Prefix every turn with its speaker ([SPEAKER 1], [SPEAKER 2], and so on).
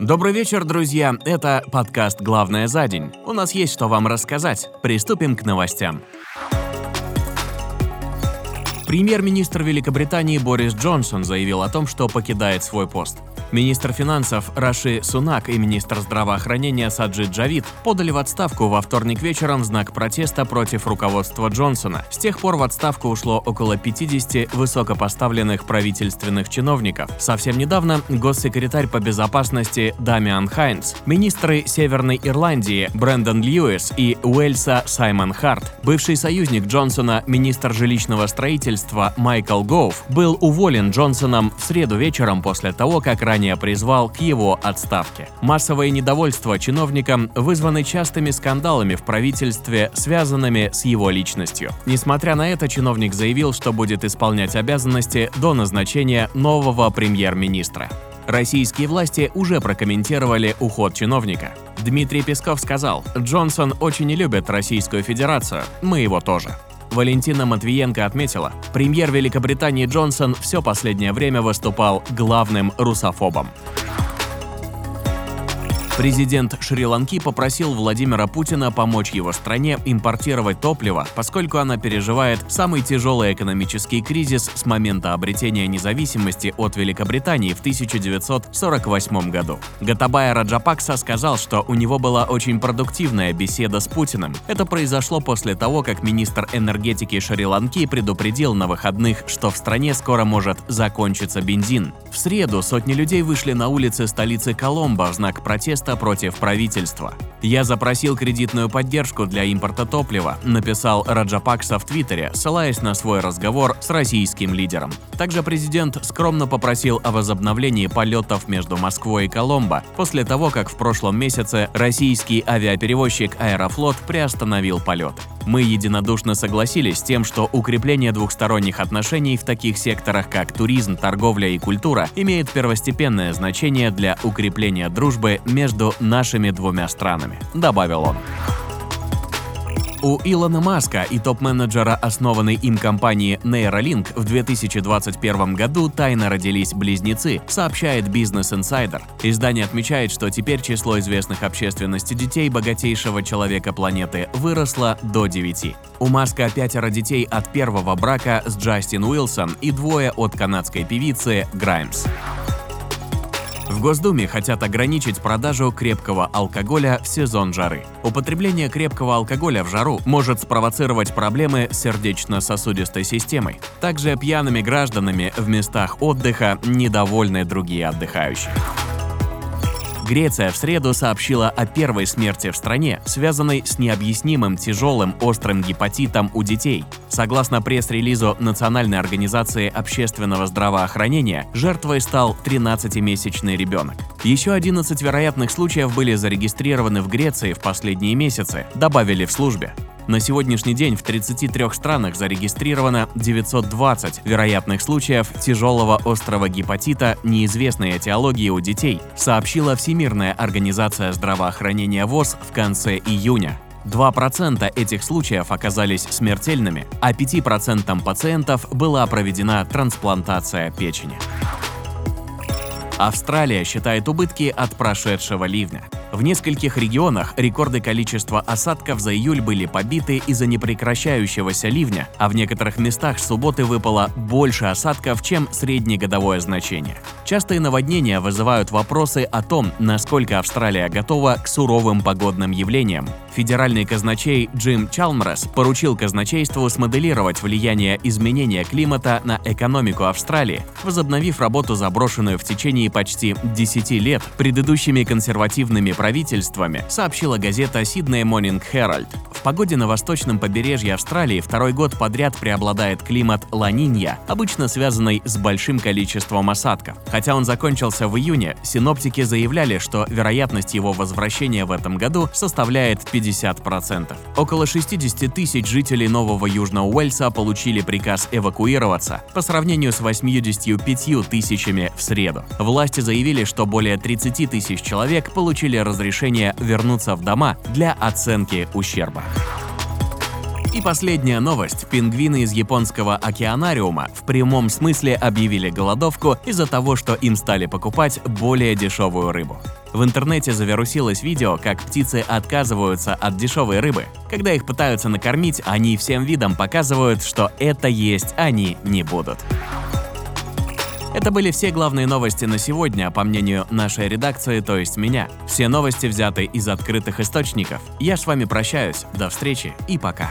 [SPEAKER 1] Добрый вечер, друзья. Это подкаст «Главное за день». У нас есть что вам рассказать. Приступим к новостям. Премьер-министр Великобритании Борис Джонсон заявил о том, что покидает свой пост. Министр финансов Раши Сунак и министр здравоохранения Саджид Джавид подали в отставку во вторник вечером в знак протеста против руководства Джонсона. С тех пор в отставку ушло около 50 высокопоставленных правительственных чиновников. Совсем недавно госсекретарь по безопасности Дамиан Хайнс, министры Северной Ирландии Брэндон Льюис и Уэльса Саймон Харт, бывший союзник Джонсона, министр жилищного строительства Майкл Гоуф, был уволен Джонсоном в среду вечером после того, как ранее призвал к его отставке. Массовое недовольство чиновникам вызваны частыми скандалами в правительстве, связанными с его личностью. Несмотря на это, чиновник заявил, что будет исполнять обязанности до назначения нового премьер-министра. Российские власти уже прокомментировали уход чиновника. Дмитрий Песков сказал, «Джонсон очень любит Российскую Федерацию, мы его тоже». Валентина Матвиенко отметила, премьер Великобритании Джонсон все последнее время выступал главным русофобом. Президент Шри-Ланки попросил Владимира Путина помочь его стране импортировать топливо, поскольку она переживает самый тяжелый экономический кризис с момента обретения независимости от Великобритании в 1948 году. Гатабая Раджапакса сказал, что у него была очень продуктивная беседа с Путиным. Это произошло после того, как министр энергетики Шри-Ланки предупредил на выходных, что в стране скоро может закончиться бензин. В среду сотни людей вышли на улицы столицы Коломбо в знак протеста против правительства. «Я запросил кредитную поддержку для импорта топлива», написал Раджапакса в Твиттере, ссылаясь на свой разговор с российским лидером. Также президент скромно попросил о возобновлении полетов между Москвой и Коломбо после того, как в прошлом месяце российский авиаперевозчик Аэрофлот приостановил полеты. Мы единодушно согласились с тем, что укрепление двухсторонних отношений в таких секторах, как туризм, торговля и культура, имеет первостепенное значение для укрепления дружбы между нашими двумя странами, добавил он. У Илона Маска и топ-менеджера основанной им компании Neuralink в 2021 году тайно родились близнецы, сообщает Business Insider. Издание отмечает, что теперь число известных общественности детей богатейшего человека планеты выросло до 9. У Маска пятеро детей от первого брака с Джастин Уилсон и двое от канадской певицы Граймс. В Госдуме хотят ограничить продажу крепкого алкоголя в сезон жары. Употребление крепкого алкоголя в жару может спровоцировать проблемы с сердечно-сосудистой системой. Также пьяными гражданами в местах отдыха недовольны другие отдыхающие. Греция в среду сообщила о первой смерти в стране, связанной с необъяснимым тяжелым острым гепатитом у детей. Согласно пресс-релизу Национальной организации общественного здравоохранения, жертвой стал 13-месячный ребенок. Еще 11 вероятных случаев были зарегистрированы в Греции в последние месяцы, добавили в службе. На сегодняшний день в 33 странах зарегистрировано 920 вероятных случаев тяжелого острого гепатита неизвестной этиологии у детей, сообщила Всемирная организация здравоохранения ВОЗ в конце июня. 2% этих случаев оказались смертельными, а 5% пациентов была проведена трансплантация печени. Австралия считает убытки от прошедшего ливня. В нескольких регионах рекорды количества осадков за июль были побиты из-за непрекращающегося ливня, а в некоторых местах субботы выпало больше осадков, чем среднегодовое значение. Частые наводнения вызывают вопросы о том, насколько Австралия готова к суровым погодным явлениям. Федеральный казначей Джим Чалмрес поручил казначейству смоделировать влияние изменения климата на экономику Австралии, возобновив работу, заброшенную в течение почти 10 лет предыдущими консервативными правительствами, сообщила газета Sydney Morning Herald. В погоде на восточном побережье Австралии второй год подряд преобладает климат Ла-Нинья, обычно связанный с большим количеством осадков. Хотя он закончился в июне, синоптики заявляли, что вероятность его возвращения в этом году составляет 50%. Около 60 тысяч жителей Нового Южного Уэльса получили приказ эвакуироваться, по сравнению с 85 тысячами в среду. Власти заявили, что более 30 тысяч человек получили разрешение вернуться в дома для оценки ущерба. И последняя новость. Пингвины из японского океанариума в прямом смысле объявили голодовку из-за того, что им стали покупать более дешевую рыбу. В интернете завирусилось видео, как птицы отказываются от дешевой рыбы. Когда их пытаются накормить, они всем видом показывают, что это есть они не будут. Это были все главные новости на сегодня, по мнению нашей редакции, то есть меня. Все новости взяты из открытых источников. Я с вами прощаюсь. До встречи и пока.